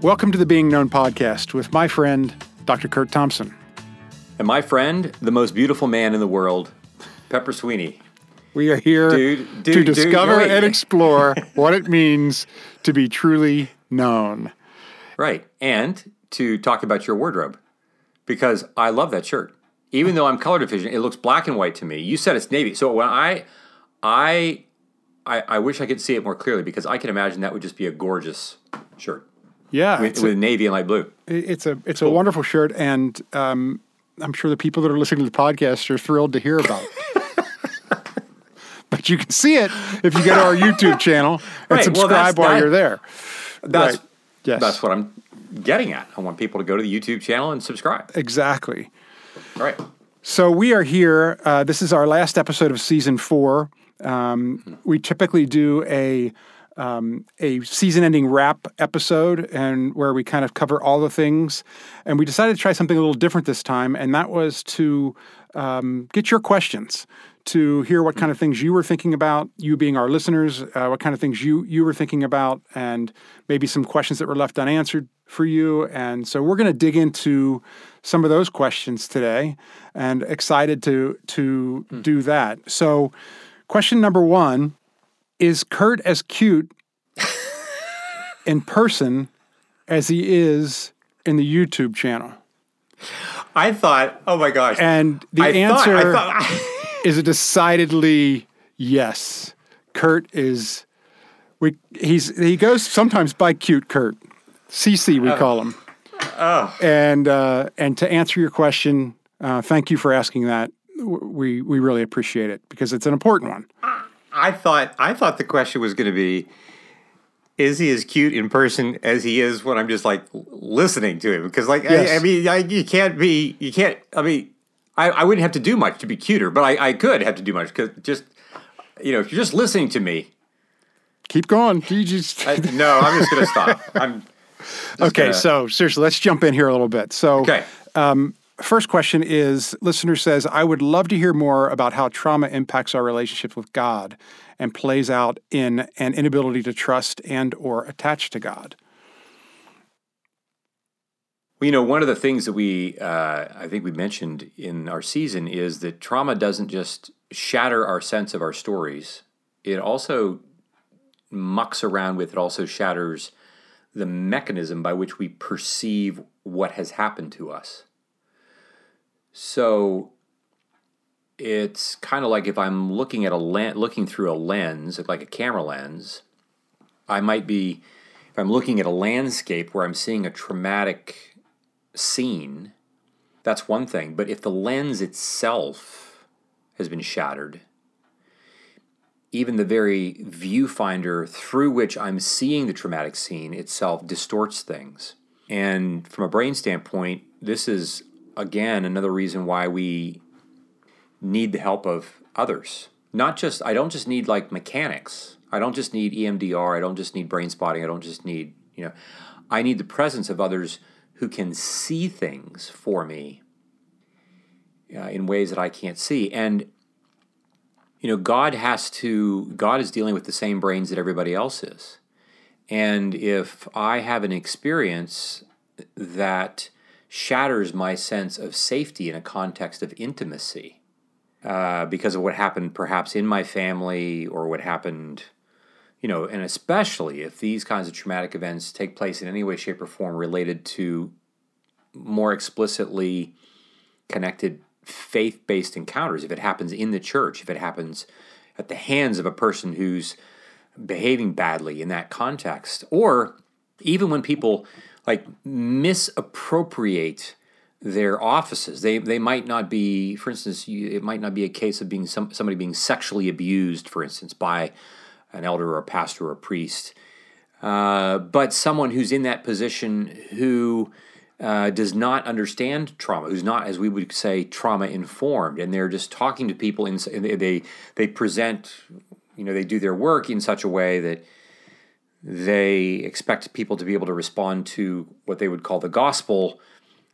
Welcome to the Being Known podcast with my friend, Dr. Kurt Thompson. And my friend, the most beautiful man in the world, Pepper Sweeney. We are here Dude, to dude, dude, discover wait. and explore what it means to be truly known. Right. And to talk about your wardrobe because I love that shirt. Even though I'm color deficient, it looks black and white to me. You said it's navy. So when I I I, I wish I could see it more clearly because I can imagine that would just be a gorgeous shirt Yeah, with, with a, navy and light blue. it's a it's a wonderful shirt, and um, I'm sure the people that are listening to the podcast are thrilled to hear about. it. but you can see it if you go to our YouTube channel and Right, subscribe that's- while that- you're there. That's Right. Yes. that's what I'm getting at. I want people to go to the YouTube channel and subscribe. Exactly. All right. So we are here. Uh, this is our last episode of season four. Um, we typically do a um, a season-ending wrap episode, and where we kind of cover all the things. And we decided to try something a little different this time, and that was to um, get your questions, to hear what kind of things you were thinking about. You being our listeners, uh, what kind of things you you were thinking about, and maybe some questions that were left unanswered for you. And so we're going to dig into some of those questions today, and excited to to do that. So, question number one is Kurt as cute in person as he is in the YouTube channel? I thought, oh my gosh. And the I thought- answer I thought, is a decidedly yes. Kurt is we he's he goes sometimes by cute Kurt. CC we call him. Oh. And uh, and to answer your question, uh, thank you for asking that. We we really appreciate it because it's an important one. I thought I thought the question was going to be is he as cute in person as he is when I'm just like listening to him because like Yes. I, I mean I, you can't be you can't I mean I, I wouldn't have to do much to be cuter but I, I could have to do much because just you know if you're just listening to me Keep going. You just I, no I'm just going to stop I'm okay. gonna- So seriously, let's jump in here a little bit. So okay um, First question is listener says, I would love to hear more about how trauma impacts our relationship with God and plays out in an inability to trust and or attach to God. Well, you know, one of the things that we, uh, I think we mentioned in our season is that trauma doesn't just shatter our sense of our stories, it also mucks around with, it also shatters the mechanism by which we perceive what has happened to us. So it's kind of like if I'm looking at a lens, looking through a lens, like a camera lens, I might be, if I'm looking at a landscape where I'm seeing a traumatic scene, that's one thing. But if the lens itself has been shattered, even the very viewfinder through which I'm seeing the traumatic scene itself distorts things. And from a brain standpoint, this is again another reason why we need the help of others. Not just, I don't just need like mechanics. I don't just need EMDR. I don't just need brain spotting. I don't just need, you know, I need the presence of others who can see things for me uh, in ways that I can't see. And, you know, God has to, God is dealing with the same brains that everybody else is. And if I have an experience that shatters my sense of safety in a context of intimacy, uh, because of what happened perhaps in my family or what happened, you know, and especially if these kinds of traumatic events take place in any way, shape, or form related to more explicitly connected faith based encounters, if it happens in the church, if it happens at the hands of a person who's behaving badly in that context, or even when people like misappropriate their offices. They they might not be, for instance, you, it might not be a case of being some, somebody being sexually abused, for instance, by an elder or a pastor or a priest, uh, but someone who's in that position who uh, does not understand trauma, who's not, as we would say, trauma informed, and they're just talking to people in and they, they present, you know, they do their work in such a way that they expect people to be able to respond to what they would call the gospel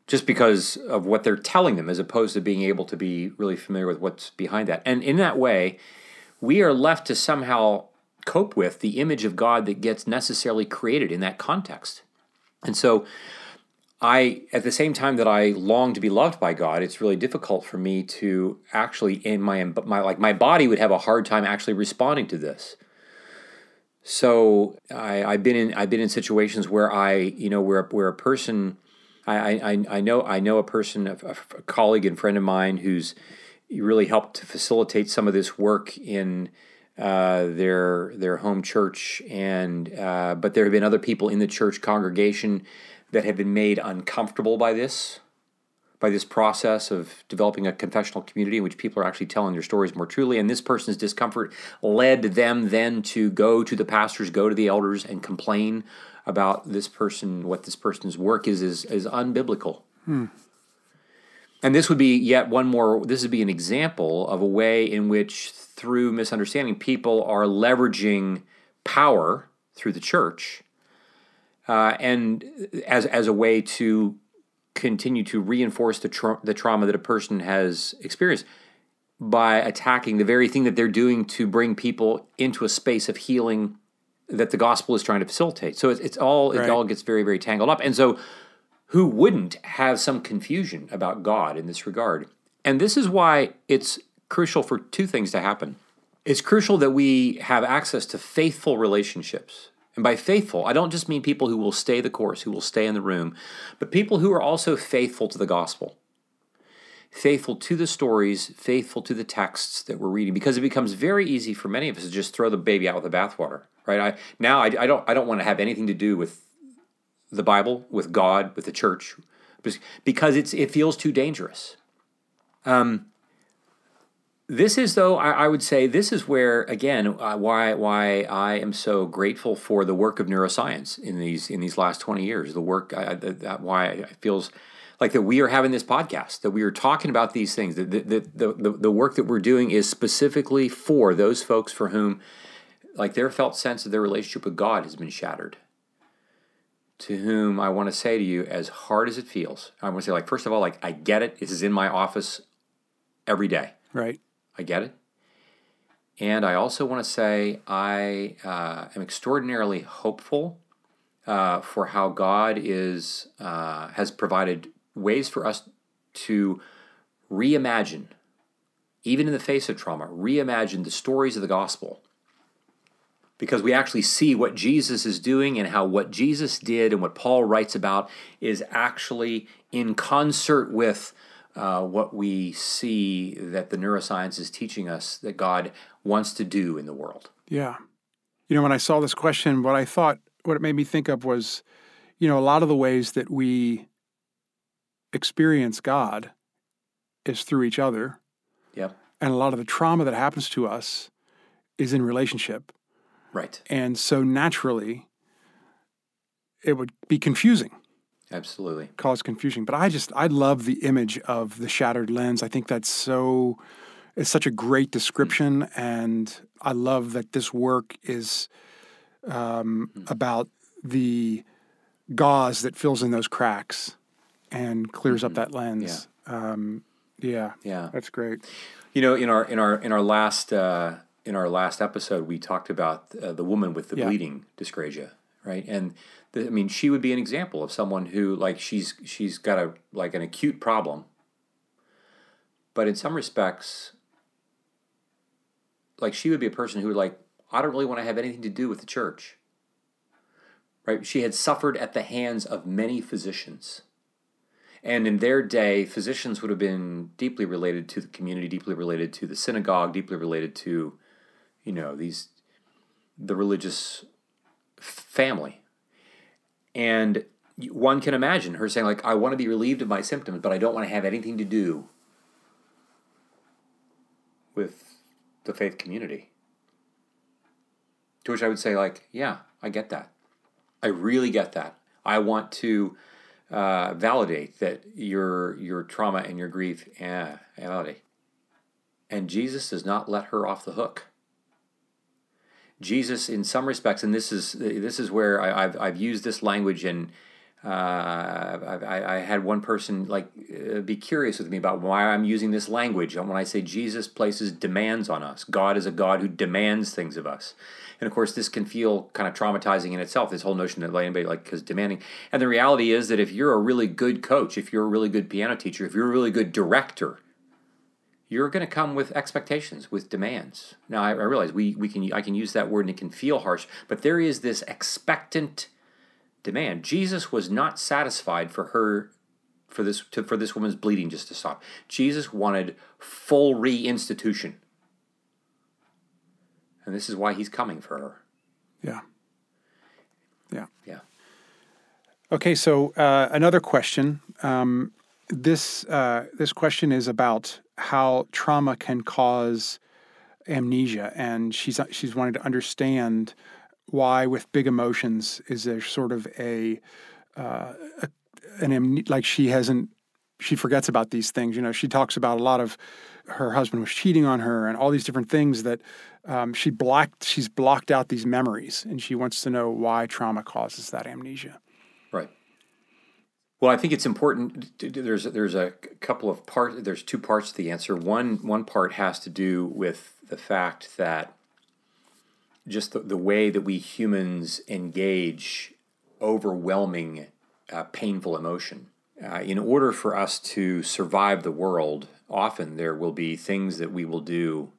just because of what they're telling them as opposed to being able to be really familiar with what's behind that. And in that way, we are left to somehow cope with the image of God that gets necessarily created in that context. And so I at the same time that I long to be loved by God, it's really difficult for me to actually in my my like my body would have a hard time actually responding to this. So I, I've been in I've been in situations where I you know where where a person I, I, I know I know a person a, a colleague and friend of mine who's really helped to facilitate some of this work in uh, their their home church and uh, but there have been other people in the church congregation that have been made uncomfortable by this, by this process of developing a confessional community in which people are actually telling their stories more truly. And this person's discomfort led them then to go to the pastors, go to the elders, and complain about this person, what this person's work is, is, is unbiblical. Hmm. And this would be yet one more, this would be an example of a way in which, through misunderstanding, people are leveraging power through the church uh, and as as a way to continue to reinforce the tra- the trauma that a person has experienced by attacking the very thing that they're doing to bring people into a space of healing that the gospel is trying to facilitate. So it's, it's all it all gets very very tangled up, and so who wouldn't have some confusion about God in this regard? And this is why it's crucial for two things to happen. It's crucial that we have access to faithful relationships and by faithful, I don't just mean people who will stay the course, who will stay in the room, but people who are also faithful to the gospel, faithful to the stories, faithful to the texts that we're reading, because it becomes very easy for many of us to just throw the baby out with the bathwater, right? I now I, I don't I don't want to have anything to do with the Bible, with God, with the church, because it's it feels too dangerous. Um, this is though I, I, would say this is where again uh, why why I am so grateful for the work of neuroscience in these in these last twenty years. The work I, that, why it feels like that we are having this podcast that we are talking about these things. The the, the the the work that we're doing is specifically for those folks for whom like their felt sense of their relationship with God has been shattered. To whom I want to say to you, as hard as it feels, I want to say like first of all, like I get it. This is in my office every day. Right I get it. And I also want to say I uh, am extraordinarily hopeful uh, for how God is uh, has provided ways for us to reimagine, even in the face of trauma, reimagine the stories of the gospel. Because we actually see what Jesus is doing and how what Jesus did and what Paul writes about is actually in concert with uh, what we see that the neuroscience is teaching us that God wants to do in the world. Yeah. You know, when I saw this question, what I thought, what it made me think of was, you know, a lot of the ways that we experience God is through each other. Yep. And a lot of the trauma that happens to us is in relationship. Right. And so naturally, it would be confusing Absolutely. Cause confusion. But I just, I love the image of the shattered lens. I think that's so, it's such a great description. Mm-hmm. And I love that this work is um, mm-hmm. about the gauze that fills in those cracks and clears mm-hmm. up that lens. Yeah. Um, yeah. Yeah. That's great. You know, in our, in our, in our last, uh, in our last episode, we talked about uh, the woman with the yeah. bleeding dyscrasia, right? And I mean, she would be an example of someone who like she's she's got a like an acute problem, but in some respects, like she would be a person who would like I don't really want to have anything to do with the church. Right? She had suffered at the hands of many physicians. And in their day, physicians would have been deeply related to the community, deeply related to the synagogue, deeply related to, you know, these the religious family. And one can imagine her saying, like, I want to be relieved of my symptoms, but I don't want to have anything to do with the faith community. To which I would say, like, yeah, I get that. I really get that. I want to uh, validate that your your trauma and your grief, yeah, validate. And Jesus does not let her off the hook. Jesus, in some respects, and this is this is where I, have I've used this language in Uh, I, I, had one person like uh, be curious with me about why I'm using this language. And when I say Jesus places demands on us, God is a God who demands things of us. And of course, this can feel kind of traumatizing in itself. This whole notion that anybody like because demanding. And the reality is that if you're a really good coach, if you're a really good piano teacher, if you're a really good director, you're going to come with expectations, with demands. Now, I, I realize we we can I can use that word and it can feel harsh, but there is this expectant demand. Jesus was not satisfied for her for this to, for this woman's bleeding just to stop. Jesus wanted full reinstitution. And this is why he's coming for her. Yeah. Yeah. Yeah. Okay, so uh, another question. Um, this uh, this question is about how trauma can cause amnesia, and she's she's wanting to understand why with big emotions is there sort of a, uh, a an like she hasn't she forgets about these things. You know, she talks about a lot of her husband was cheating on her and all these different things that um, she blocked. She's blocked out these memories, and she wants to know why trauma causes that amnesia. Well, I think it's important. There's there's a couple of parts. There's two parts to the answer. One one part has to do with the fact that just the, the way that we humans engage overwhelming, uh, painful emotion. Uh, in order for us to survive the world, often there will be things that we will do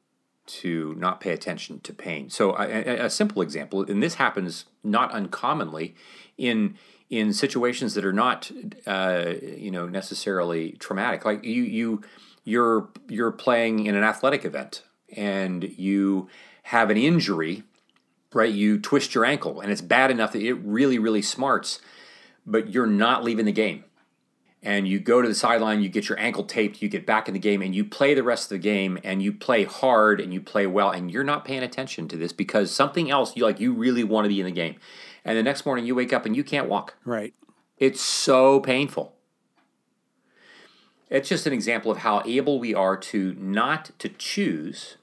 to not pay attention to pain. So, a, a simple example, and this happens not uncommonly in in situations that are not, uh, you know, necessarily traumatic. Like you, you, you're you're playing in an athletic event, and you have an injury right? You twist your ankle and it's bad enough that it really, really smarts, but you're not leaving the game. And you go to the sideline, you get your ankle taped, you get back in the game, and you play the rest of the game, and you play hard and you play well, and you're not paying attention to this because something else you like you really want to be in the game. And the next morning you wake up and you can't walk. Right. It's so painful. It's just an example of how able we are to not to choose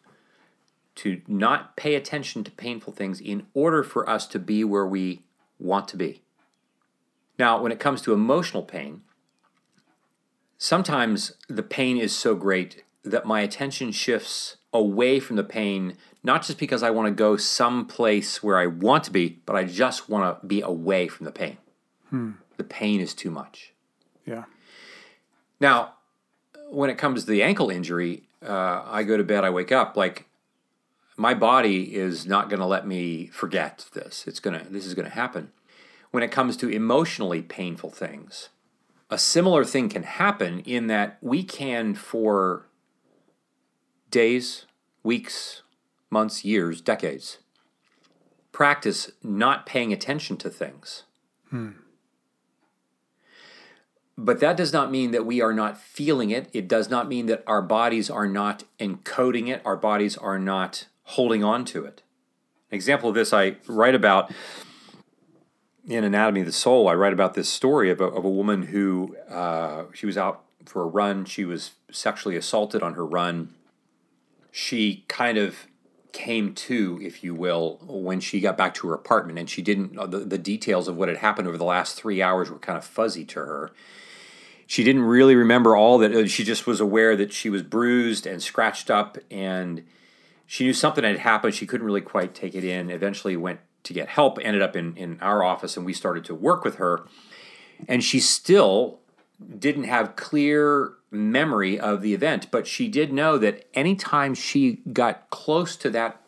to not pay attention to painful things in order for us to be where we want to be. Now, when it comes to emotional pain, sometimes the pain is so great that my attention shifts away from the pain, not just because I want to go someplace where I want to be, but I just want to be away from the pain. Hmm. The pain is too much. Yeah. Now, when it comes to the ankle injury, uh, I go to bed, I wake up like my body is not going to let me forget this. It's going to this is going to happen. When it comes to emotionally painful things, a similar thing can happen in that we can for days, weeks, months, years, decades practice not paying attention to things. Hmm. But that does not mean that we are not feeling it. It does not mean that our bodies are not encoding it. Our bodies are not holding on to it. An example of this I write about in Anatomy of the Soul. I write about this story of a, of a woman who uh, she was out for a run. She was sexually assaulted on her run. She kind of came to, if you will, when she got back to her apartment, and she didn't. Uh, the, the details of what had happened over the last three hours were kind of fuzzy to her. She didn't really remember all that. Uh, she just was aware that she was bruised and scratched up and she knew something had happened. She couldn't really quite take it in. Eventually went to get help, ended up in, in our office, and we started to work with her. And she still didn't have clear memory of the event, but she did know that anytime she got close to that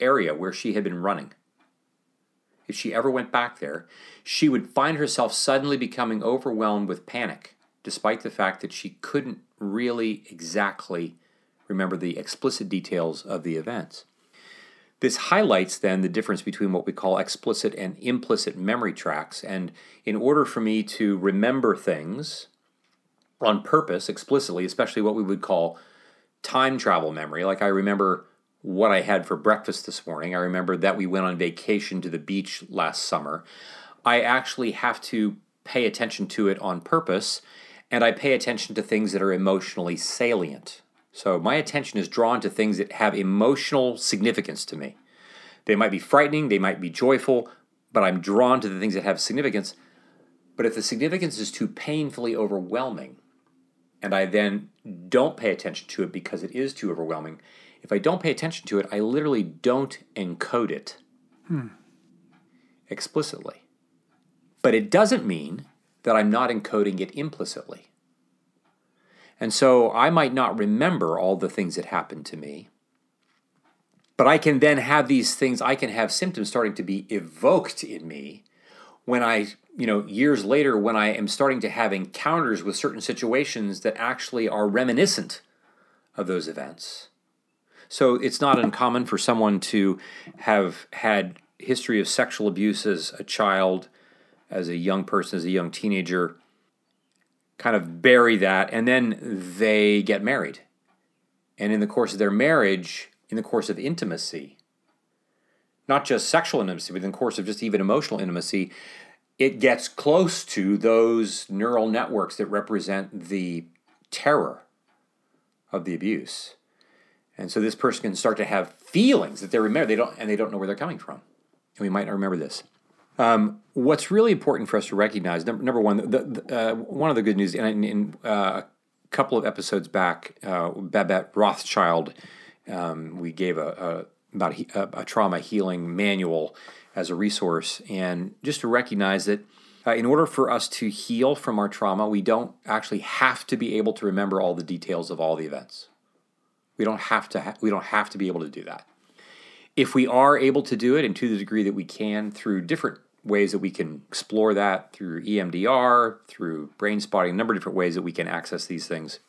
area where she had been running, if she ever went back there, she would find herself suddenly becoming overwhelmed with panic, despite the fact that she couldn't really exactly remember the explicit details of the events. This highlights then the difference between what we call explicit and implicit memory tracks. And in order for me to remember things on purpose, explicitly, especially what we would call time travel memory, like I remember what I had for breakfast this morning, I remember that we went on vacation to the beach last summer. I actually have to pay attention to it on purpose, and I pay attention to things that are emotionally salient. So my attention is drawn to things that have emotional significance to me. They might be frightening, they might be joyful, but I'm drawn to the things that have significance. But if the significance is too painfully overwhelming, and I then don't pay attention to it because it is too overwhelming, if I don't pay attention to it, I literally don't encode it hmm. explicitly. But it doesn't mean that I'm not encoding it implicitly. And so I might not remember all the things that happened to me, but I can then have these things, I can have symptoms starting to be evoked in me when I, you know, years later, when I am starting to have encounters with certain situations that actually are reminiscent of those events. So it's not uncommon for someone to have had history of sexual abuse as a child, as a young person, as a young teenager, kind of bury that, and then they get married. And in the course of their marriage, in the course of intimacy, not just sexual intimacy, but in the course of just even emotional intimacy, it gets close to those neural networks that represent the terror of the abuse. And so this person can start to have feelings that they remember, they don't, and they don't know where they're coming from. And we might not remember this. Um, what's really important for us to recognize, number, one, the, the, uh, one of the good news, and in, uh, a couple of episodes back, uh, Babette Rothschild, um, we gave a, a about a, a, trauma healing manual as a resource, and just to recognize that uh, in order for us to heal from our trauma, we don't actually have to be able to remember all the details of all the events. We don't have to. Ha- we don't have to be able to do that. If we are able to do it, and to the degree that we can, through different ways that we can explore that through EMDR, through brain spotting, a number of different ways that we can access these things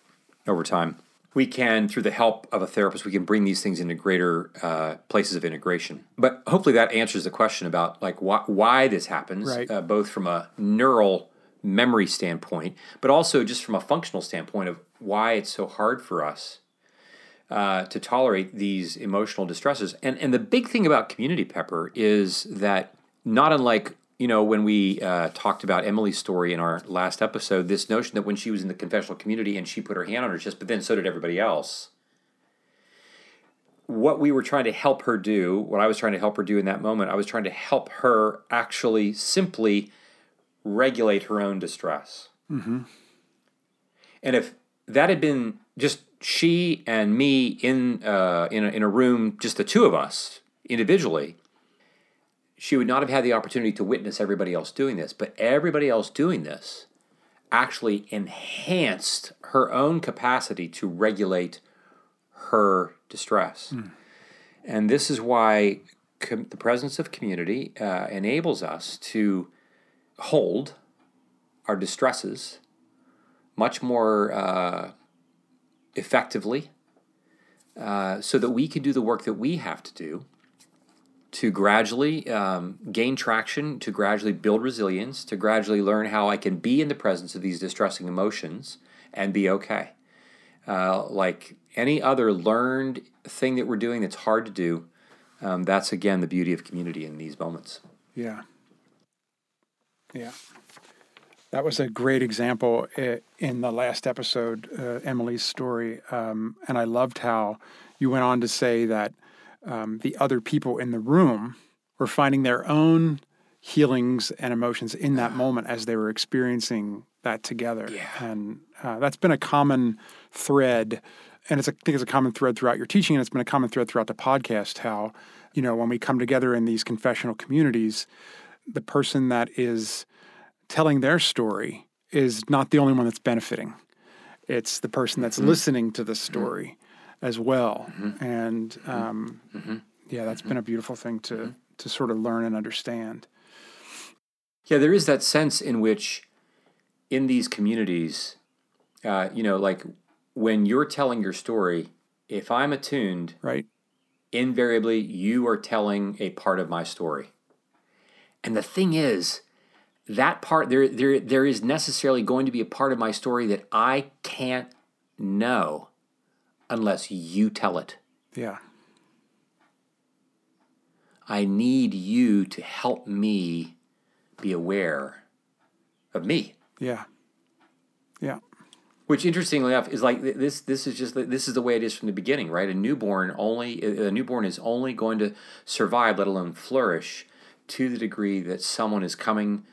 over time. We can, through the help of a therapist, we can bring these things into greater uh, places of integration. But hopefully, that answers the question about like why, why this happens, Right. uh, both from a neural memory standpoint, but also just from a functional standpoint of why it's so hard for us uh, to tolerate these emotional distresses. And and the big thing about community pepper is that not unlike you know when we uh, talked about Emily's story in our last episode, this notion that when she was in the confessional community and she put her hand on her chest, but then so did everybody else. What we were trying to help her do, what I was trying to help her do in that moment, I was trying to help her actually simply regulate her own distress. And if that had been just she and me in uh, in a, in a room, just the two of us individually, she would not have had the opportunity to witness everybody else doing this. But everybody else doing this actually enhanced her own capacity to regulate her distress. And this is why com- the presence of community uh, enables us to hold our distresses much more uh, effectively uh, so that we can do the work that we have to do to gradually um, gain traction, to gradually build resilience, to gradually learn how I can be in the presence of these distressing emotions and be okay. Uh, like any other learned thing that we're doing that's hard to do, um, that's again the beauty of community in these moments. Yeah. Yeah. That was a great example in the last episode, uh, Emily's story. Um, and I loved how you went on to say that um, the other people in the room were finding their own healings and emotions in that moment as they were experiencing that together. Yeah. And uh, that's been a common thread. And it's a, I think it's a common thread throughout your teaching, and it's been a common thread throughout the podcast. How, you know, when we come together in these confessional communities, the person that is telling their story is not the only one that's benefiting. It's the person that's listening to the story as well. Mm-hmm. And mm-hmm. um, mm-hmm. yeah, that's been a beautiful thing to to sort of learn and understand. Yeah, there is that sense in which, in these communities, uh, you know, like when you're telling your story, if I'm attuned, Right? invariably you are telling a part of my story. And the thing is, that part there there there is necessarily going to be a part of my story that I can't know unless you tell it. Yeah. I need you to help me be aware of me. Yeah. Yeah. Which, interestingly enough, is like this. This is just this is the way it is from the beginning, right? A newborn only a newborn is only going to survive, let alone flourish, to the degree that someone is coming,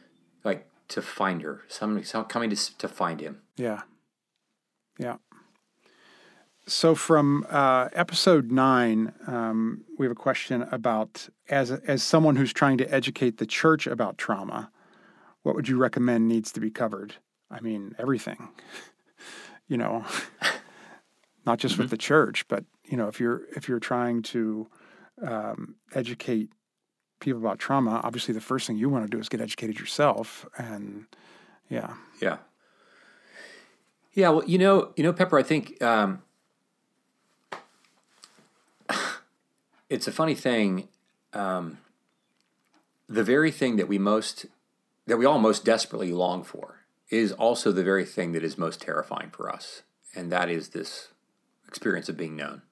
like to find her. Somebody some coming to to find him. Yeah. Yeah. So from uh, episode nine, um, we have a question about as as someone who's trying to educate the church about trauma, what would you recommend needs to be covered? I mean, everything. you know, not just mm-hmm. with the church, but you know, if you're if you're trying to um, educate people about trauma, obviously the first thing you want to do is get educated yourself, and yeah, yeah, yeah. Well, you know, you know, Pepper, I think. Um, it's a funny thing. Um, the very thing that we most, that we all most desperately long for, is also the very thing that is most terrifying for us, and that is this experience of being known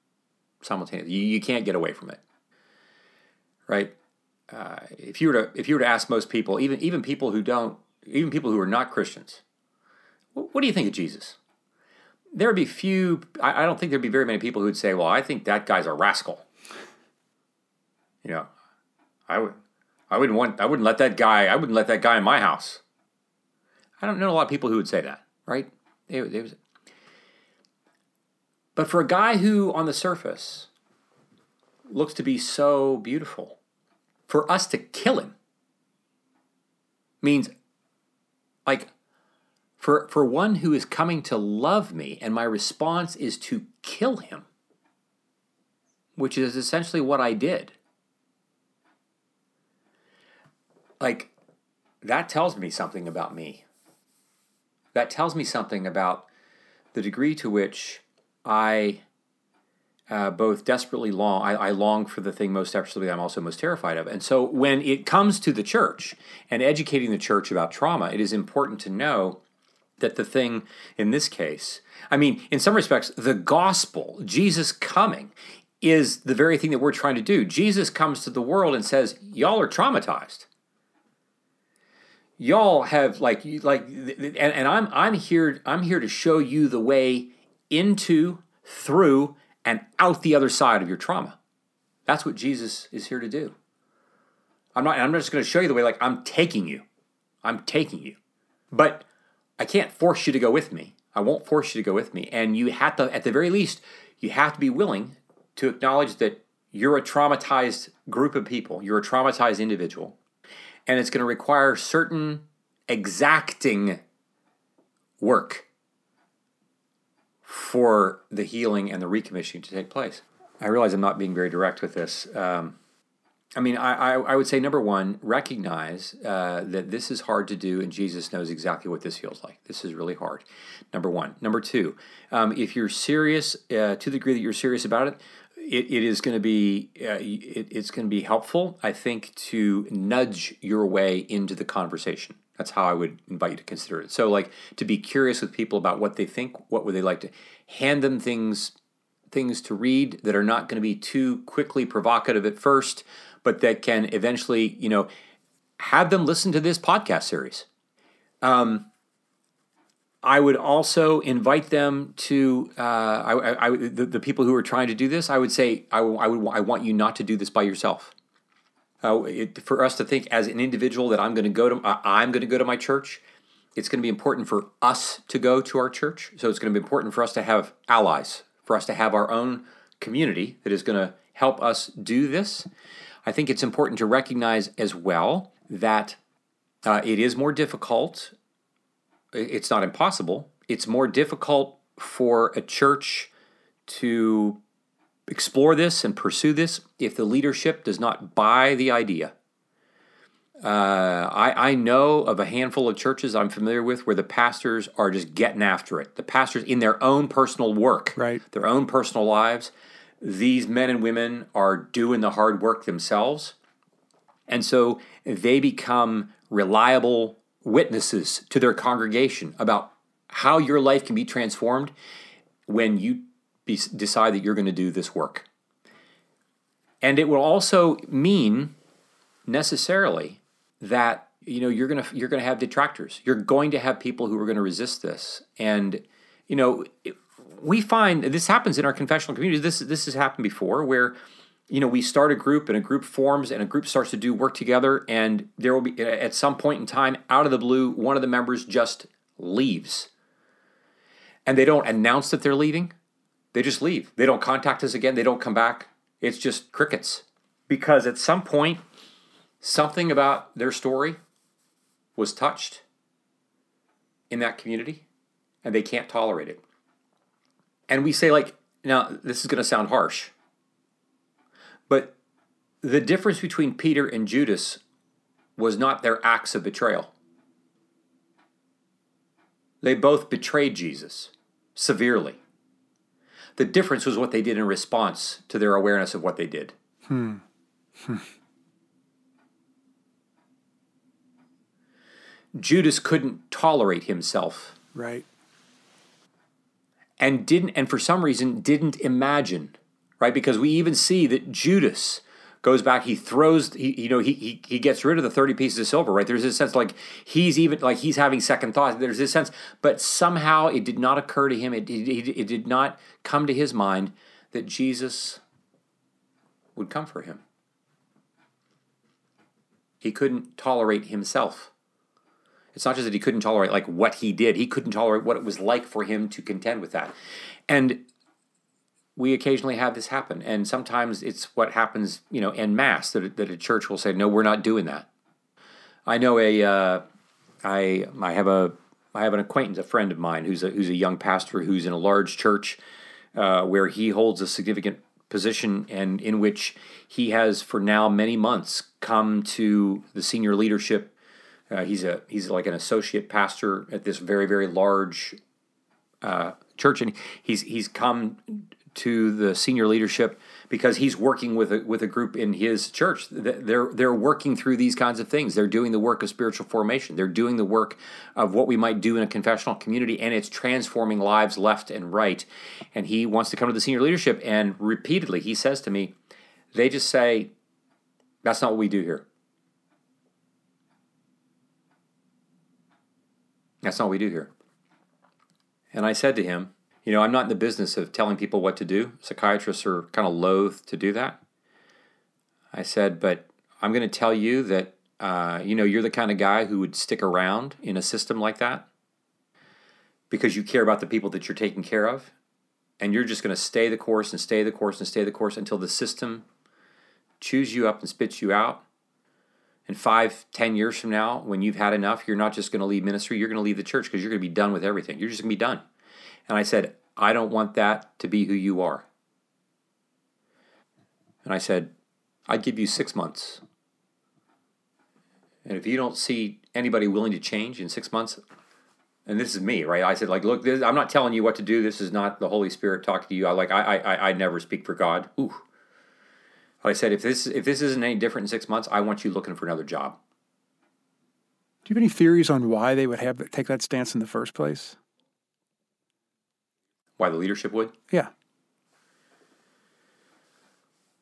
simultaneously. You, you can't get away from it, right? Uh, if you were to if you were to ask most people, even even people who don't, even people who are not Christians, what, do you think of Jesus? There would be few. I, I don't think there'd be very many people who'd say, "Well, I think that guy's a rascal." You know, I would, I wouldn't want, I wouldn't let that guy, I wouldn't let that guy in my house. I don't know a lot of people who would say that, right? It, it was, but for a guy who, on the surface, looks to be so beautiful, for us to kill him means, like, for, for one who is coming to love me, and my response is to kill him, which is essentially what I did. Like that tells me something about me. That tells me something about the degree to which I uh, both desperately long, I, I, long for the thing most desperately I'm also most terrified of. And so when it comes to the church and educating the church about trauma, it is important to know that the thing in this case, I mean, in some respects, the gospel, Jesus coming, is the very thing that we're trying to do. Jesus comes to the world and says, Y'all are traumatized y'all have like like and, and I'm I'm here I'm here to show you the way into through and out the other side of your trauma. That's what Jesus is here to do. I'm not I'm not just going to show you the way like I'm taking you. I'm taking you. But I can't force you to go with me. I won't force you to go with me. And you have to at the very least you have to be willing to acknowledge that you're a traumatized group of people. You're a traumatized individual and it's going to require certain exacting work for the healing and the recommissioning to take place. I realize I'm not being very direct with this. Um, I mean, I, I, I, would say number one, recognize uh, that this is hard to do, and Jesus knows exactly what this feels like. This is really hard. Number one. Number two, um, if you're serious uh, to the degree that you're serious about it, it, it is going to be uh, it, it's going to be helpful, I think, to nudge your way into the conversation. That's how I would invite you to consider it. So, like to be curious with people about what they think, what would they like to hand them things things to read that are not going to be too quickly provocative at first, but that can eventually, you know, have them listen to this podcast series. Um, I would also invite them to uh, I, I, the, the, people who are trying to do this. I would say I, I would I want you not to do this by yourself. Uh, it, for us to think as an individual that I'm going to go to uh, I'm going to go to my church. It's going to be important for us to go to our church. So it's going to be important for us to have allies, for us to have our own community that is going to help us do this. I think it's important to recognize as well that uh, it is more difficult it's not impossible. It's more difficult for a church to explore this and pursue this if the leadership does not buy the idea. Uh, I, I know of a handful of churches I'm familiar with where the pastors are just getting after it. The pastors, in their own personal work, right. their own personal lives, these men and women are doing the hard work themselves. And so they become reliable witnesses to their congregation about how your life can be transformed when you be, decide that you're going to do this work. And it will also mean necessarily that you know you're going to you're going to have detractors. You're going to have people who are going to resist this. And you know, we find this happens in our confessional community. This this has happened before where you know, we start a group and a group forms and a group starts to do work together, and there will be at some point in time, out of the blue, one of the members just leaves. And they don't announce that they're leaving, they just leave. They don't contact us again, they don't come back. It's just crickets. Because at some point, something about their story was touched in that community and they can't tolerate it. And we say, like, now this is going to sound harsh but the difference between Peter and Judas was not their acts of betrayal. They both betrayed Jesus severely. The difference was what they did in response to their awareness of what they did. Hmm. Hmm. Judas couldn't tolerate himself. Right. And didn't and for some reason didn't imagine right? Because we even see that Judas goes back, he throws, he, you know, he, he, he gets rid of the 30 pieces of silver, right? There's this sense like he's even, like he's having second thoughts. There's this sense, but somehow it did not occur to him, it, it, it did not come to his mind that Jesus would come for him. He couldn't tolerate himself. It's not just that he couldn't tolerate like what he did, he couldn't tolerate what it was like for him to contend with that. And we occasionally have this happen. And sometimes it's what happens, you know, en masse that, that a church will say, no, we're not doing that. I know a, uh, I, I have a, I have an acquaintance, a friend of mine who's a, who's a young pastor who's in a large church uh, where he holds a significant position and in which he has for now many months come to the senior leadership. Uh, he's a he's like an associate pastor at this very very large uh, church, and he's he's come to the senior leadership because he's working with a, with a group in his church. They're they're working through these kinds of things. They're doing the work of spiritual formation. They're doing the work of what we might do in a confessional community, and it's transforming lives left and right. And he wants to come to the senior leadership, and repeatedly he says to me, they just say, "That's not what we do here." That's not what we do here. And I said to him, you know, I'm not in the business of telling people what to do. Psychiatrists are kind of loath to do that. I said, but I'm going to tell you that, uh, you know, you're the kind of guy who would stick around in a system like that because you care about the people that you're taking care of. And you're just going to stay the course and stay the course and stay the course until the system chews you up and spits you out. And five, ten years from now, when you've had enough, you're not just going to leave ministry, you're going to leave the church because you're going to be done with everything. You're just going to be done. And I said, I don't want that to be who you are. And I said, I'd give you six months. And if you don't see anybody willing to change in six months, and this is me, right? I said, like, look, this, I'm not telling you what to do. This is not the Holy Spirit talking to you. I like, I, I, I never speak for God. Ooh. I said, if this, if this isn't any different in six months, I want you looking for another job. Do you have any theories on why they would have take that stance in the first place? Why the leadership would? Yeah.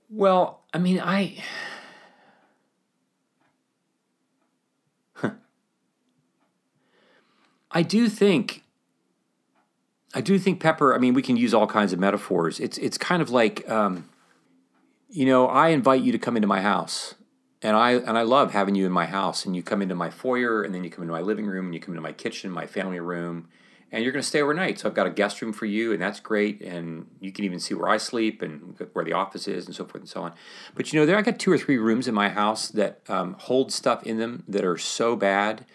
Well, I mean, I. I do think. I do think Pepper. I mean, we can use all kinds of metaphors. It's it's kind of like, um, you know, I invite you to come into my house, and I and I love having you in my house. And you come into my foyer, and then you come into my living room, and you come into my kitchen, my family room, and you're going to stay overnight. So I've got a guest room for you, and that's great. And you can even see where I sleep and where the office is, and so forth and so on. But you know, there I got two or three rooms in my house that um, hold stuff in them that are so bad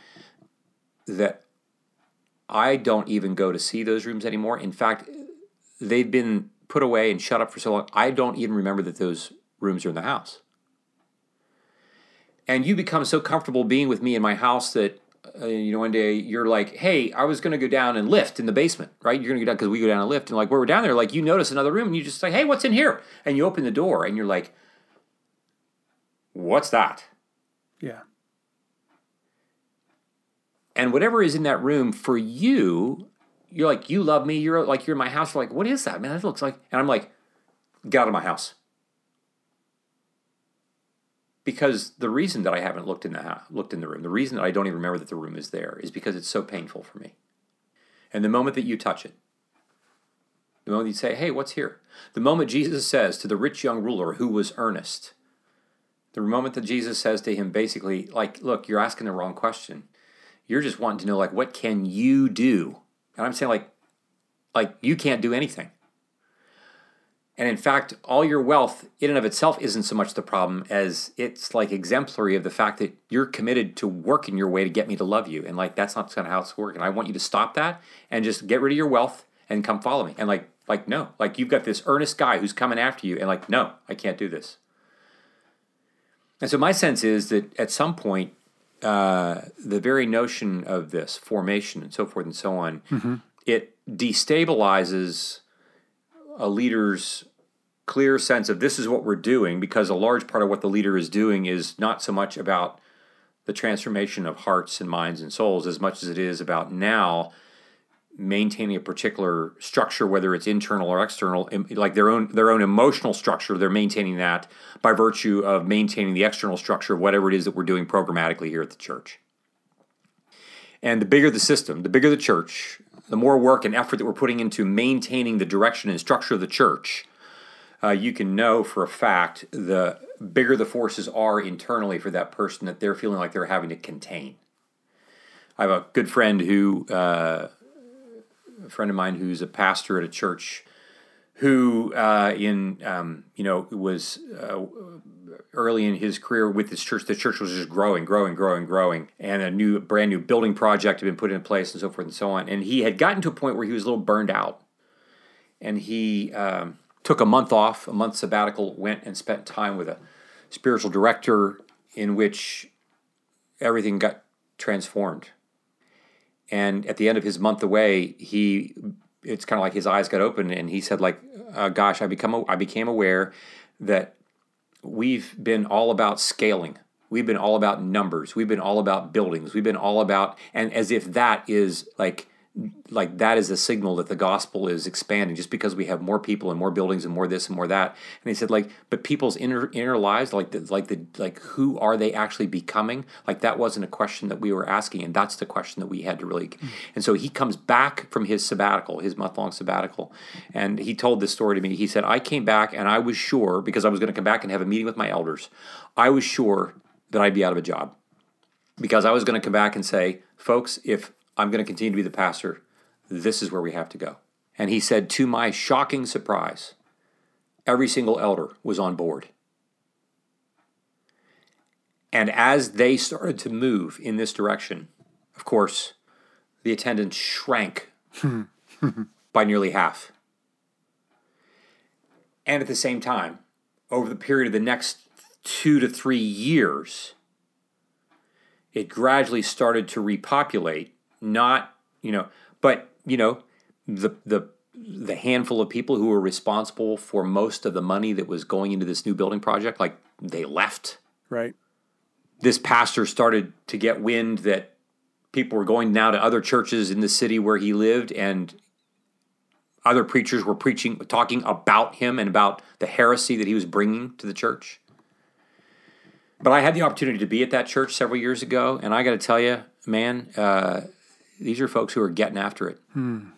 that I don't even go to see those rooms anymore. In fact, they've been put away and shut up for so long. I don't even remember that those rooms are in the house. And you become so comfortable being with me in my house that uh, you know, one day you're like, hey, I was going to go down and lift in the basement, right? You're going to go down because we go down and lift. And like, where we're down there, like, you notice another room and you just say, hey, what's in here? And you open the door and you're like, what's that? Yeah. And whatever is in that room for you, you're like, you love me. You're like, you're in my house. You're like, what is that, man? That looks like, and I'm like, get out of my house because the reason that I haven't looked in the looked in the room, the reason that I don't even remember that the room is there, is because it's so painful for me. And the moment that you touch it, The moment you say, hey, what's here? The moment Jesus says to the rich young ruler who was earnest, the moment that Jesus says to him, basically, like, look, you're asking the wrong question. You're just wanting to know, like, what can you do? And I'm saying, like, like you can't do anything. And in fact, all your wealth in and of itself isn't so much the problem as it's like exemplary of the fact that you're committed to working your way to get me to love you. And like that's not kind of how it's working. I want you to stop that and just get rid of your wealth and come follow me. And like, like no, like you've got this earnest guy who's coming after you, and like, no, I can't do this. And so my sense is that at some point, uh, the very notion of this formation and so forth and so on, mm-hmm. it destabilizes a leader's clear sense of this is what we're doing because a large part of what the leader is doing is not so much about the transformation of hearts and minds and souls as much as it is about now maintaining a particular structure whether it's internal or external like their own their own emotional structure they're maintaining that by virtue of maintaining the external structure of whatever it is that we're doing programmatically here at the church and the bigger the system the bigger the church the more work and effort that we're putting into maintaining the direction and structure of the church, uh, you can know for a fact the bigger the forces are internally for that person that they're feeling like they're having to contain. I have a good friend who, uh, a friend of mine who's a pastor at a church, who uh, in um, you know was uh, early in his career with this church, the church was just growing, growing, growing, growing, and a new, brand new building project had been put in place, and so forth and so on. And he had gotten to a point where he was a little burned out, and he um, took a month off, a month sabbatical, went and spent time with a spiritual director, in which everything got transformed. And at the end of his month away, he it's kind of like his eyes got open, and he said, like, uh, "Gosh, I become I became aware that." we've been all about scaling. We've been all about numbers. We've been all about buildings. We've been all about, and as if that is like like that is a signal that the gospel is expanding just because we have more people and more buildings and more this and more that and he said like but people's inner inner lives like the like the like who are they actually becoming like that wasn't a question that we were asking and that's the question that we had to really mm-hmm. and so he comes back from his sabbatical his month long sabbatical and he told this story to me he said i came back and i was sure because i was going to come back and have a meeting with my elders i was sure that i'd be out of a job because i was going to come back and say folks if I'm going to continue to be the pastor. This is where we have to go. And he said, to my shocking surprise, every single elder was on board. And as they started to move in this direction, of course, the attendance shrank by nearly half. And at the same time, over the period of the next two to three years, it gradually started to repopulate not you know, but you know, the the the handful of people who were responsible for most of the money that was going into this new building project, like they left. Right. This pastor started to get wind that people were going now to other churches in the city where he lived, and other preachers were preaching, talking about him and about the heresy that he was bringing to the church. But I had the opportunity to be at that church several years ago, and I got to tell you, man, uh, these are folks who are getting after it. Hmm.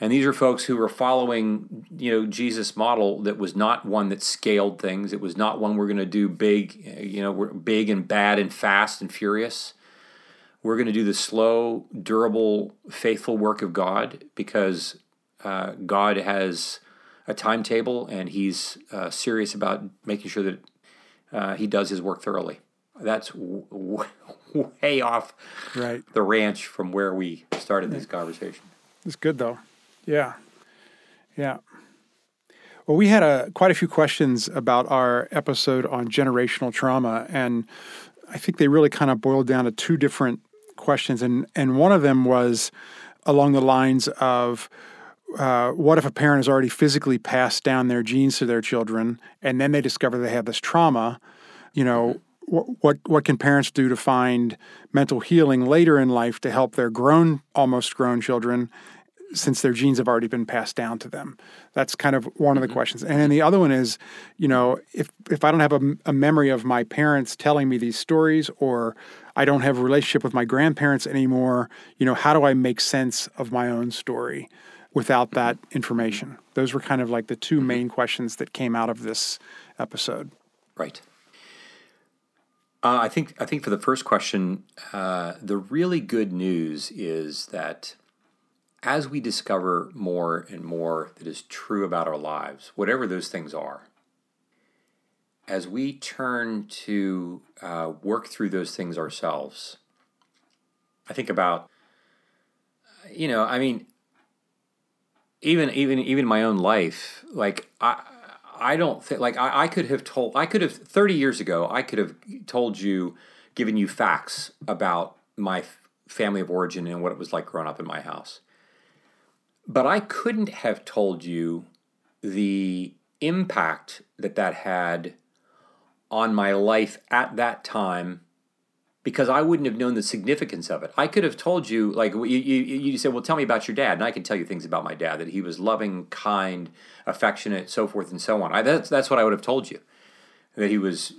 And these are folks who are following, you know, Jesus' model that was not one that scaled things. It was not one we're going to do big, you know, we're big and bad and fast and furious. We're going to do the slow, durable, faithful work of God because uh, God has a timetable and He's uh, serious about making sure that uh, He does His work thoroughly. That's w- w- way off right. the ranch from where we started this conversation. It's good though. Yeah. Yeah. Well, we had a quite a few questions about our episode on generational trauma, and I think they really kind of boiled down to two different questions, and and one of them was along the lines of. Uh, what if a parent has already physically passed down their genes to their children and then they discover they have this trauma? You know, what what can parents do to find mental healing later in life to help their grown almost grown children since their genes have already been passed down to them that's kind of one of the mm-hmm. questions and then the other one is you know if if i don't have a, a, memory of my parents telling me these stories or i don't have a relationship with my grandparents anymore you know how do i make sense of my own story without that information? Those were kind of like the 2 main questions that came out of this episode. Right. Uh, I think I think for the first question, uh, the really good news is that as we discover more and more that is true about our lives, whatever those things are, as we turn to uh, work through those things ourselves, I think about, you know, I mean, even even even my own life, like I I don't think like I, I could have told I could have 30 years ago I could have told you given you facts about my family of origin and what it was like growing up in my house. But I couldn't have told you the impact that that had on my life at that time because I wouldn't have known the significance of it. I could have told you, like, you, you, you said, well, tell me about your dad. And I can tell you things about my dad that he was loving, kind, affectionate, so forth and so on. I, that's, that's what I would have told you. That he was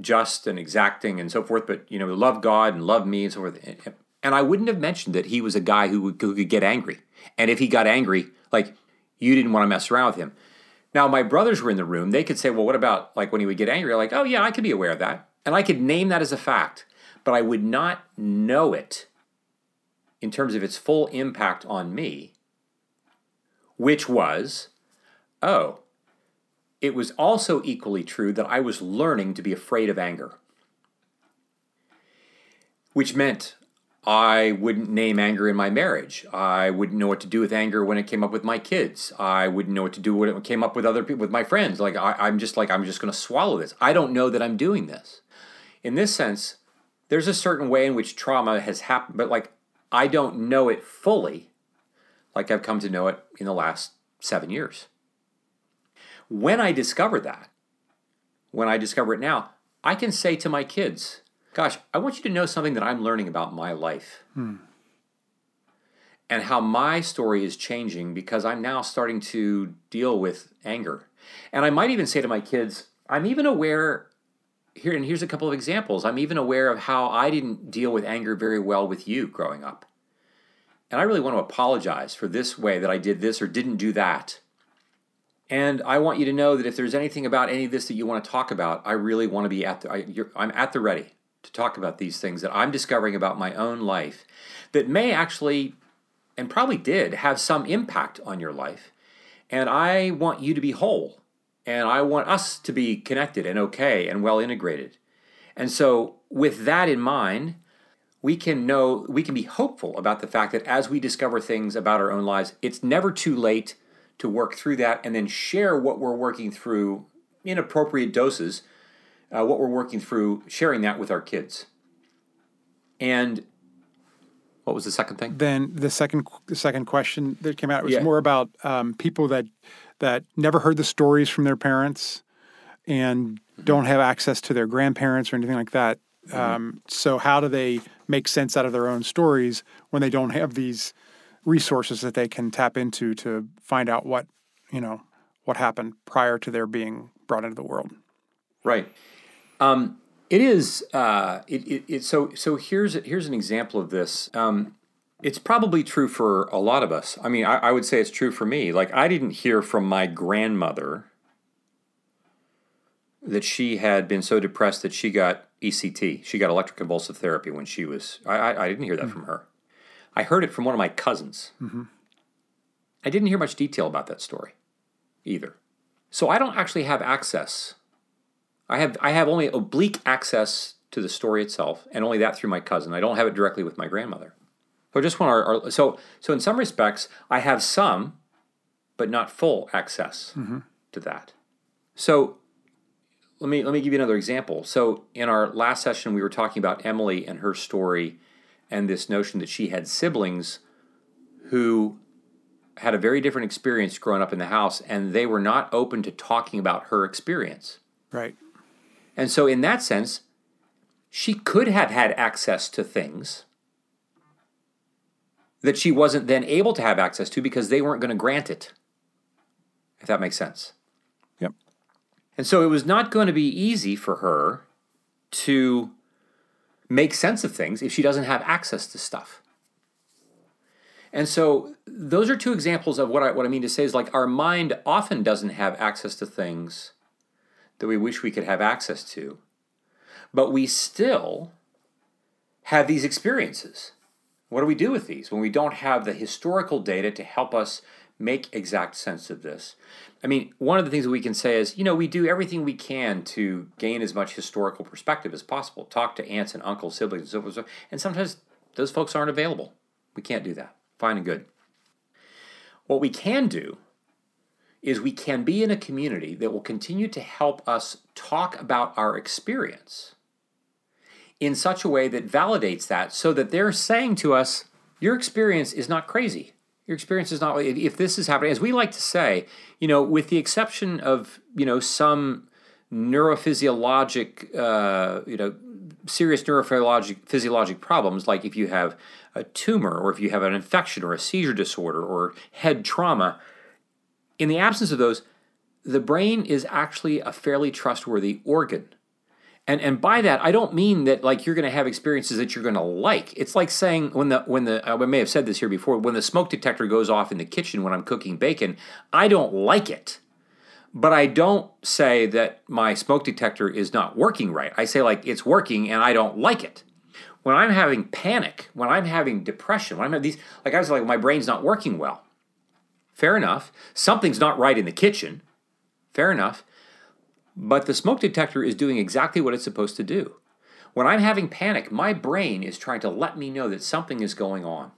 just and exacting and so forth, but, you know, loved God and loved me and so forth. And I wouldn't have mentioned that he was a guy who, would, who could get angry. And if he got angry, like, you didn't want to mess around with him. Now, my brothers were in the room. They could say, well, what about, like, when he would get angry? Like, oh, yeah, I could be aware of that. And I could name that as a fact but I would not know it in terms of its full impact on me, which was, oh, it was also equally true that I was learning to be afraid of anger, which meant I wouldn't name anger in my marriage. I wouldn't know what to do with anger when it came up with my kids. I wouldn't know what to do when it came up with other people, with my friends. Like I, am just like I'm just going to swallow this. I don't know that I'm doing this. In this sense, there's a certain way in which trauma has happened, but like I don't know it fully, like I've come to know it in the last seven years. When I discover that, when I discover it now, I can say to my kids, Gosh, I want you to know something that I'm learning about my life. Hmm. And how my story is changing because I'm now starting to deal with anger. And I might even say to my kids, I'm even aware here and here's a couple of examples. I'm even aware of how I didn't deal with anger very well with you growing up. And I really want to apologize for this way that I did this or didn't do that. And I want you to know that if there's anything about any of this that you want to talk about, I really want to be at the I, I'm at the ready to talk about these things that I'm discovering about my own life that may actually and probably did have some impact on your life. And I want you to be whole and I want us to be connected and okay and well integrated. And so, with that in mind, we can know, we can be hopeful about the fact that as we discover things about our own lives, it's never too late to work through that and then share what we're working through in appropriate doses, uh, what we're working through, sharing that with our kids. And what was the second thing? Then the second the second question that came out was yeah. more about um, people that that never heard the stories from their parents and mm-hmm. don't have access to their grandparents or anything like that. Mm-hmm. Um, so how do they make sense out of their own stories when they don't have these resources that they can tap into to find out what you know what happened prior to their being brought into the world? Right. Um, it is. Uh, it, it, it, so so here's here's an example of this. Um, it's probably true for a lot of us. I mean, I, I, would say it's true for me. Like, I didn't hear from my grandmother that she had been so depressed that she got ECT. She got electroconvulsive therapy when she was. I, I, I didn't hear that mm-hmm. from her. I heard it from one of my cousins. Mm-hmm. I didn't hear much detail about that story either. So I don't actually have access. I have I have only oblique access to the story itself, and only that through my cousin. I don't have it directly with my grandmother. So just want our, our, so so in some respects, I have some, but not full access mm-hmm. to that. So let me let me give you another example. So in our last session, we were talking about Emily and her story, and this notion that she had siblings who had a very different experience growing up in the house, and they were not open to talking about her experience. Right. And so, in that sense, she could have had access to things that she wasn't then able to have access to because they weren't going to grant it. If that makes sense. Yep. And so it was not going to be easy for her to make sense of things if she doesn't have access to stuff. And so those are two examples of what I what I mean to say is like our mind often doesn't have access to things that we wish we could have access to, but we still have these experiences. What do we do with these when we don't have the historical data to help us make exact sense of this? I mean, one of the things that we can say is, you know, we do everything we can to gain as much historical perspective as possible. Talk to aunts and uncles, siblings, and so forth. And sometimes those folks aren't available. We can't do that. Fine and good. What we can do is we can be in a community that will continue to help us talk about our experience in such a way that validates that so that they're saying to us, your experience is not crazy. Your experience is not, if this is happening, as we like to say, you know, with the exception of, you know, some neurophysiologic, uh, you know, serious neurophysiologic physiologic problems, like if you have a tumor or if you have an infection or a seizure disorder or head trauma, in the absence of those, the brain is actually a fairly trustworthy organ. And and by that I don't mean that like you're going to have experiences that you're going to like. It's like saying when the when the I may have said this here before when the smoke detector goes off in the kitchen when I'm cooking bacon, I don't like it. But I don't say that my smoke detector is not working right. I say like it's working and I don't like it. When I'm having panic, when I'm having depression, when I'm having these like I was like my brain's not working well. Fair enough. Something's not right in the kitchen. Fair enough. But the smoke detector is doing exactly what it's supposed to do. When I'm having panic, my brain is trying to let me know that something is going on.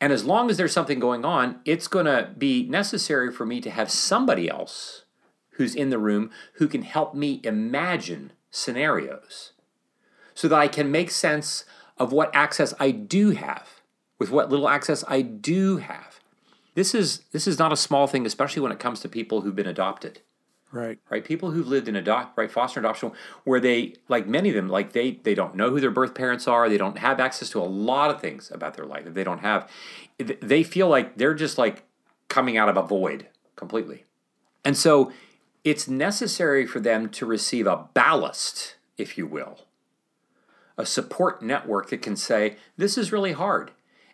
And as long as there's something going on, it's going to be necessary for me to have somebody else who's in the room who can help me imagine scenarios so that I can make sense of what access I do have, with what little access I do have. This is this is not a small thing, especially when it comes to people who've been adopted. Right. Right. People who've lived in adopt right foster adoption where they like many of them like they they don't know who their birth parents are. They don't have access to a lot of things about their life that they don't have. They feel like they're just like coming out of a void completely. And so it's necessary for them to receive a ballast, if you will, a support network that can say, this is really hard.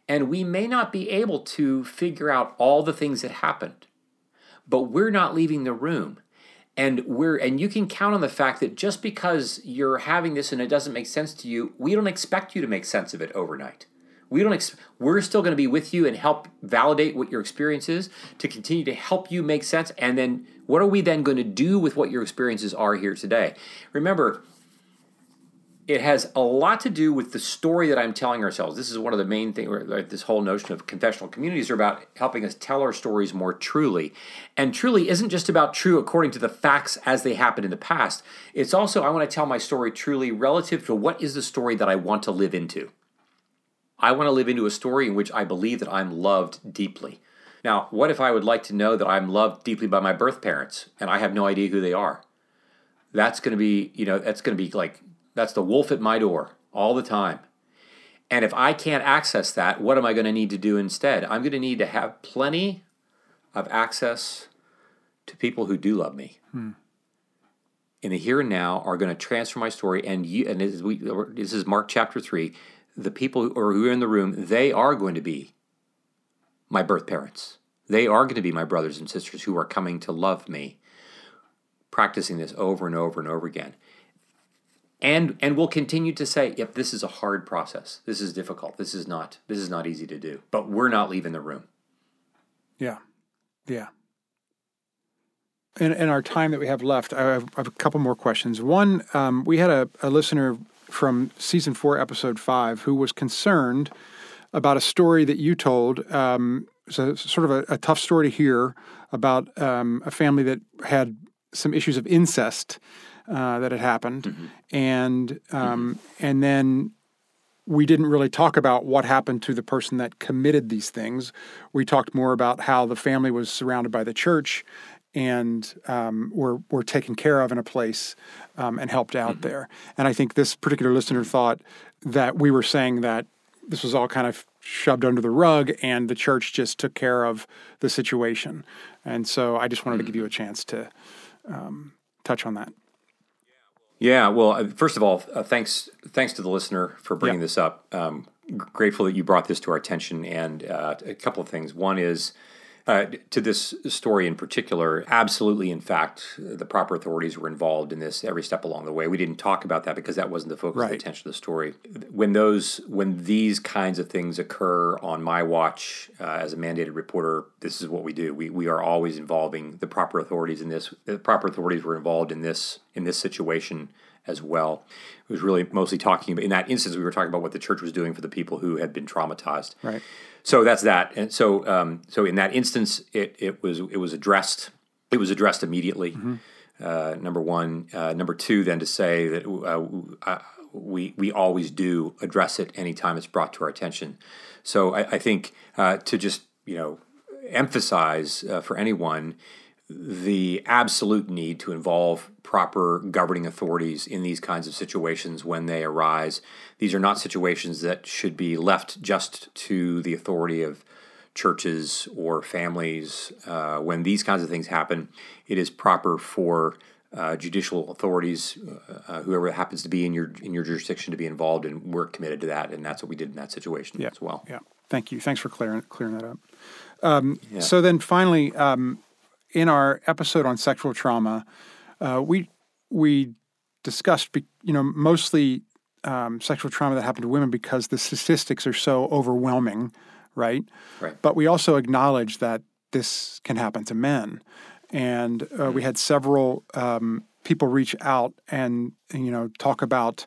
And we may not be able to figure out all the things that happened, but we're not leaving the room and we're and you can count on the fact that just because you're having this and it doesn't make sense to you we don't expect you to make sense of it overnight. We don't ex- we're still going to be with you and help validate what your experience is to continue to help you make sense. And then what are we then going to do with what your experiences are here today? Remember it has a lot to do with the story that I'm telling ourselves. This is one of the main things, like this whole notion of confessional communities are about helping us tell our stories more truly. And truly isn't just about true according to the facts as they happened in the past. It's also, I want to tell my story truly relative to what is the story that I want to live into. I want to live into a story in which I believe that I'm loved deeply. Now, what if I would like to know that I'm loved deeply by my birth parents and I have no idea who they are? That's going to be, you know, that's going to be like that's the wolf at my door all the time. And if I can't access that, what am I going to need to do instead? I'm going to need to have plenty of access to people who do love me. Hmm. In the here and now are going to transfer my story. And you, and this is, we, this is Mark chapter three. The people who are, who are in the room, they are going to be my birth parents. They are going to be my brothers and sisters who are coming to love me, practicing this over and over and over again and and we'll continue to say yep this is a hard process. This is difficult. This is not this is not easy to do. But we're not leaving the room. Yeah. Yeah. In, in our time that we have left i have, I have a couple more questions. One um, we had a, a listener from season four episode five who was concerned about a story that you told um, it's a sort of a, a, tough story to hear about um, a family that had some issues of incest uh, that had happened, mm-hmm. and um, mm-hmm. and then we didn't really talk about what happened to the person that committed these things. We talked more about how the family was surrounded by the church and um, were were taken care of in a place um, and helped out mm-hmm. there. And I think this particular listener thought that we were saying that this was all kind of shoved under the rug and the church just took care of the situation. And so I just wanted to give you a chance to um, touch on that. Yeah, well, uh, first of all, uh, thanks thanks to the listener for bringing yeah. this up. Um, grateful that you brought this to our attention. And uh, a couple of things. One is uh, to this story in particular, absolutely, in fact, the proper authorities were involved in this every step along the way. We didn't talk about that because that wasn't the focus Right. of the attention of the story. When those, when these kinds of things occur on my watch uh, as a mandated reporter, this is what we do. We we are always involving the proper authorities in this. The proper authorities were involved in this in this situation as well. It was really mostly talking about in that instance we were talking about what the church was doing for the people who had been traumatized. Right. So that's that. And so um, so in that instance, it, it was it was addressed. It was addressed immediately. Uh, number one. Uh, number two, then to say that uh, uh, we we always do address it anytime it's brought to our attention. So I, I think uh, to just you know emphasize uh, for anyone the absolute need to involve proper governing authorities in these kinds of situations when they arise. These are not situations that should be left just to the authority of churches or families. Uh, when these kinds of things happen, it is proper for uh, judicial authorities, uh, whoever happens to be in your in your jurisdiction, to be involved, and we're committed to that, and that's what we did in that situation as well. Yeah. Thank you. Thanks for clearing clearing that up. Um, So then, finally, um, in our episode on sexual trauma, uh, we we discussed, you know, mostly um, sexual trauma that happened to women because the statistics are so overwhelming, right? Right. But we also acknowledge that this can happen to men, and uh, we had several um, people reach out and you know talk about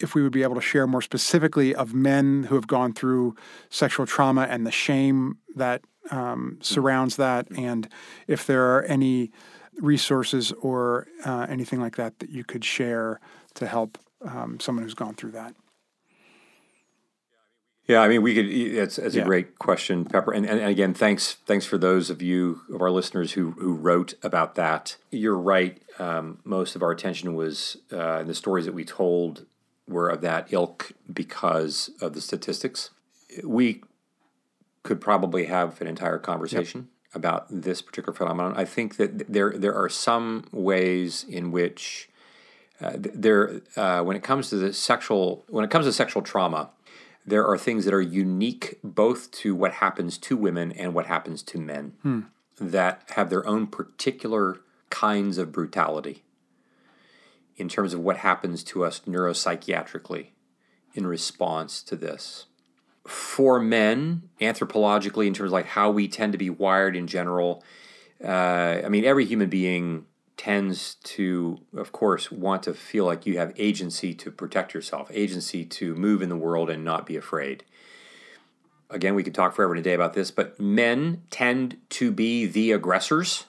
if we would be able to share more specifically of men who have gone through sexual trauma and the shame that um, surrounds that, and if there are any resources or uh, anything like that that you could share to help um, someone who's gone through that. Yeah, I mean, we could. It's, it's Yeah. a great question, Pepper. And, and again, thanks thanks for those of you of our listeners who who wrote about that. You're right. Um, most of our attention was uh, in the stories that we told were of that ilk because of the statistics. We could probably have an entire conversation about this particular phenomenon. I think that there there are some ways in which uh, there uh, when it comes to the sexual when it comes to sexual trauma, there are things that are unique both to what happens to women and what happens to men that have their own particular kinds of brutality in terms of what happens to us neuropsychiatrically in response to this for men anthropologically in terms of like how we tend to be wired in general uh, i mean every human being tends to of course want to feel like you have agency to protect yourself agency to move in the world and not be afraid again we could talk forever today about this but men tend to be the aggressors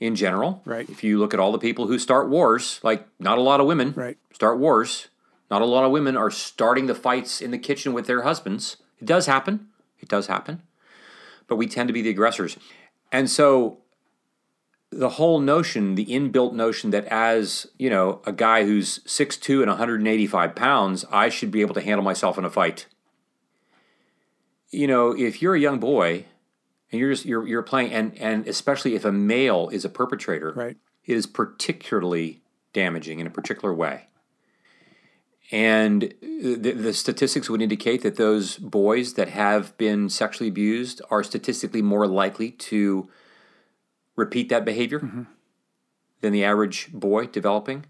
in general Right. if you look at all the people who start wars like not a lot of women Right. start wars. Not a lot of women are starting the fights in the kitchen with their husbands. It does happen. It does happen. But we tend to be the aggressors. And so the whole notion, the inbuilt notion that as, you know, a guy who's 6'2 and 185 pounds, I should be able to handle myself in a fight. You know, if you're a young boy and you're just you're you're playing and and especially if a male is a perpetrator, Right. it is particularly damaging in a particular way. And the, the statistics would indicate that those boys that have been sexually abused are statistically more likely to repeat that behavior than the average boy developing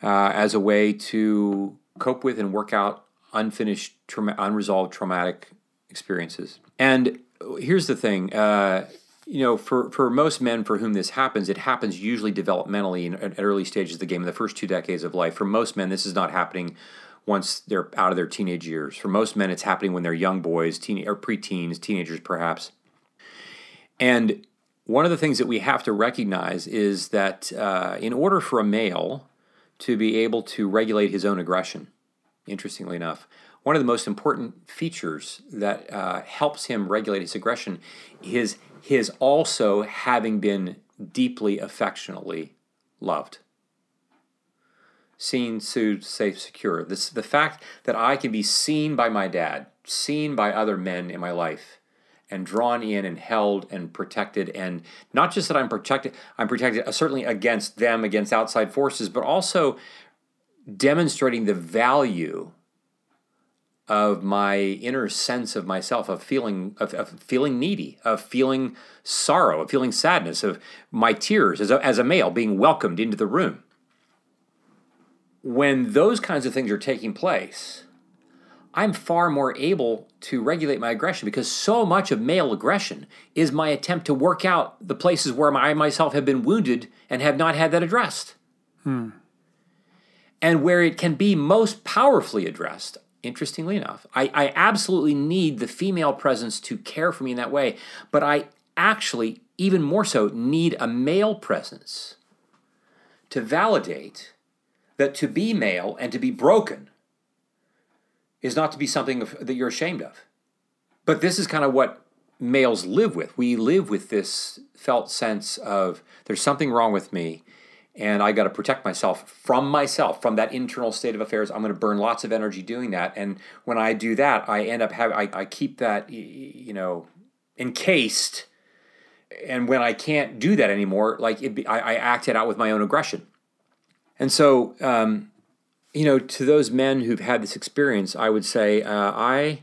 uh, as a way to cope with and work out unfinished, trauma- unresolved traumatic experiences. And here's the thing. Uh, you know, for, for most men for whom this happens, it happens usually developmentally in, at early stages of the game, in the first two decades of life. For most men, this is not happening once they're out of their teenage years. For most men, it's happening when they're young boys, teen or preteens, teenagers perhaps. And one of the things that we have to recognize is that uh, in order for a male to be able to regulate his own aggression, interestingly enough, one of the most important features that uh, helps him regulate his aggression is his also having been deeply affectionately loved. Seen, soothed, safe, secure. This the fact that I can be seen by my dad, seen by other men in my life, and drawn in and held and protected and not just that I'm protected I'm protected uh, certainly against them against outside forces but also demonstrating the value of my inner sense of myself, of feeling of, of feeling needy, of feeling sorrow, of feeling sadness, of my tears as a, as a male being welcomed into the room. When those kinds of things are taking place, I'm far more able to regulate my aggression because so much of male aggression is my attempt to work out the places where I myself have been wounded and have not had that addressed. Hmm. And where it can be most powerfully addressed, interestingly enough, I, I absolutely need the female presence to care for me in that way, but I actually, even more so, need a male presence to validate that to be male and to be broken is not to be something that you're ashamed of. But this is kind of what males live with. We live with this felt sense of there's something wrong with me and I got to protect myself from myself, from that internal state of affairs. I'm going to burn lots of energy doing that. And when I do that, I end up having, I, I keep that, you know, encased. And when I can't do that anymore, like it, I, I act it out with my own aggression. And so, um, you know, to those men who've had this experience, I would say, uh, I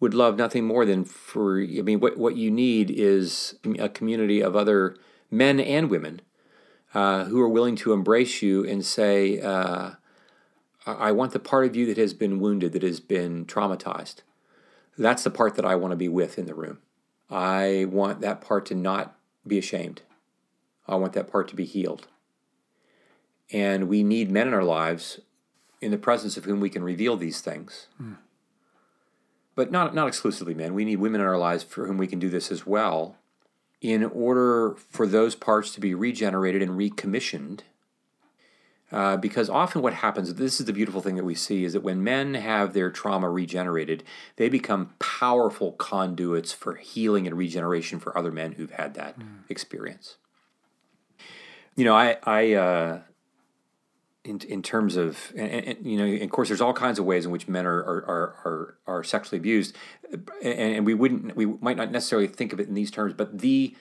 would love nothing more than for, I mean, what, what you need is a community of other men and women uh, who are willing to embrace you and say, uh, I want the part of you that has been wounded, that has been traumatized. That's the part that I want to be with in the room. I want that part to not be ashamed. I want that part to be healed. And we need men in our lives in the presence of whom we can reveal these things. Mm. But not, not exclusively men. We need women in our lives for whom we can do this as well in order for those parts to be regenerated and recommissioned. Uh, because often what happens, this is the beautiful thing that we see, is that when men have their trauma regenerated, they become powerful conduits for healing and regeneration for other men who've had that mm. experience. You know, I, I uh, in in terms of and, and, you know of course there's all kinds of ways in which men are are are are, are sexually abused and, and, we wouldn't we might not necessarily think of it in these terms but the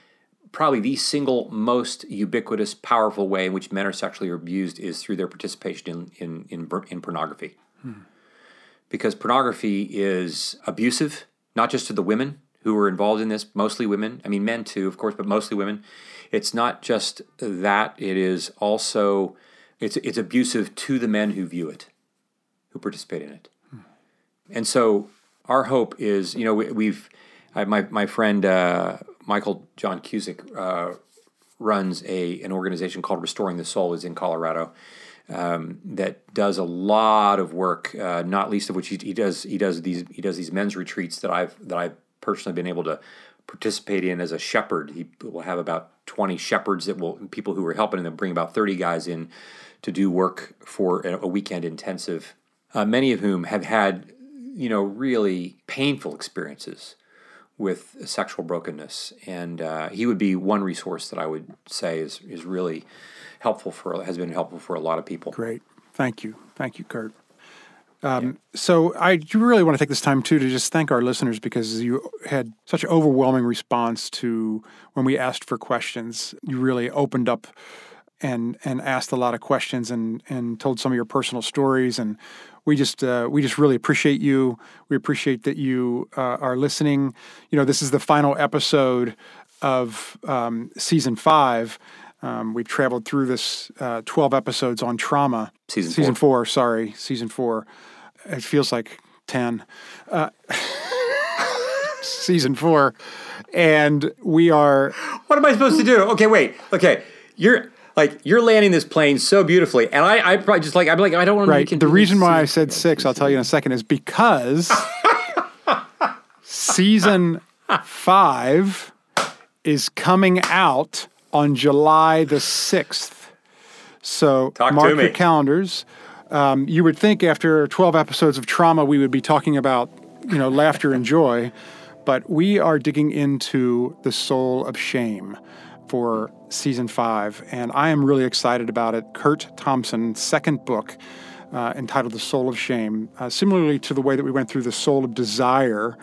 probably the single most ubiquitous powerful way in which men are sexually abused is through their participation in in in, in pornography hmm. because pornography is abusive not just to the women who are involved in this mostly women i mean men too of course but mostly women it's not just that it is also it's it's abusive to the men who view it, who participate in it. Hmm. And so our hope is, you know, we, have my my friend uh, Michael John Cusick uh, runs a an organization called Restoring the Soul is in Colorado. Um, that does a lot of work, uh, not least of which he, he, does he does these he does these men's retreats that I've that I've personally been able to participate in as a shepherd. He will have about twenty shepherds that will people who are helping him bring about thirty guys in to do work for a weekend intensive, uh, many of whom have had, you know, really painful experiences with sexual brokenness. And uh, he would be one resource that I would say is, is really helpful for, has been helpful for a lot of people. Great. Thank you. Thank you, Curt. Um, yeah. So I really want to take this time too to just thank our listeners because you had such an overwhelming response to when we asked for questions. You really opened up and and asked a lot of questions and and told some of your personal stories and we just uh, we just really appreciate you. We appreciate that you uh, are listening. You know, this is the final episode of um, season five. Um, we've traveled through this uh, twelve episodes on trauma. Season season four. four sorry, season four. It feels like ten. Uh, season four, and we are. What am I supposed to do? Okay, wait. Okay, you're like you're landing this plane so beautifully, and I, I probably just like I'm like I don't want right. to. Right. The reason why I said six, I'll tell you in a second, is because season five is coming out on July the sixth. So Talk mark your calendars. Um, you would think after 12 episodes of trauma, we would be talking about you know laughter and joy, but we are digging into the soul of shame for season five, and I am really excited about it. Curt Thompson's second book, uh, entitled The Soul of Shame, uh, similarly to the way that we went through The Soul of Desire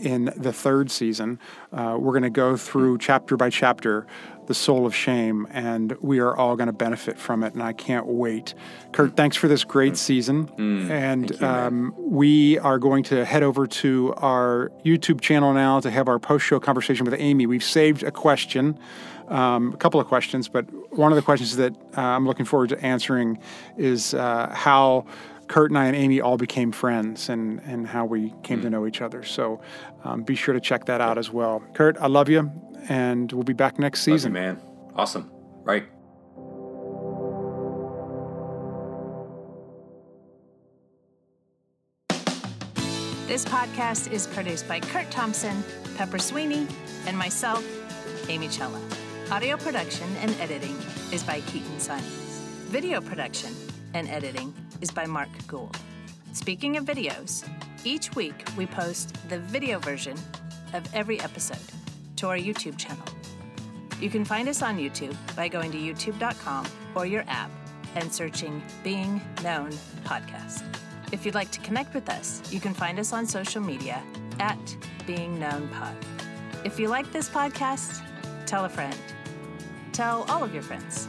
in the third season. Uh, we're going to go through chapter by chapter the soul of shame, and we are all going to benefit from it. And I can't wait. Curt, thanks for this great season. Mm, and you, um, we are going to head over to our YouTube channel now to have our post show conversation with Amy. We've saved a question. Um, a couple of questions, but one of the questions that uh, I'm looking forward to answering is uh, how Curt and I and Amy all became friends and, and how we came Hmm. to know each other. So um, be sure to check that out as well. Curt, I love you, and we'll be back next Love you, season. man. Awesome. Right. This podcast is produced by Curt Thompson, Pepper Sweeney, and myself, Amy Chella. Audio production and editing is by Keaton Simons. Video production and editing is by Mark Gould. Speaking of videos, each week we post the video version of every episode to our YouTube channel. You can find us on YouTube by going to youtube.com or your app and searching Being Known Podcast. If you'd like to connect with us, you can find us on social media at Being Known Pod. If you like this podcast, tell a friend. Tell all of your friends.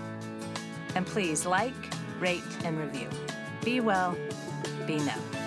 And please like, rate, and review. Be well, be known.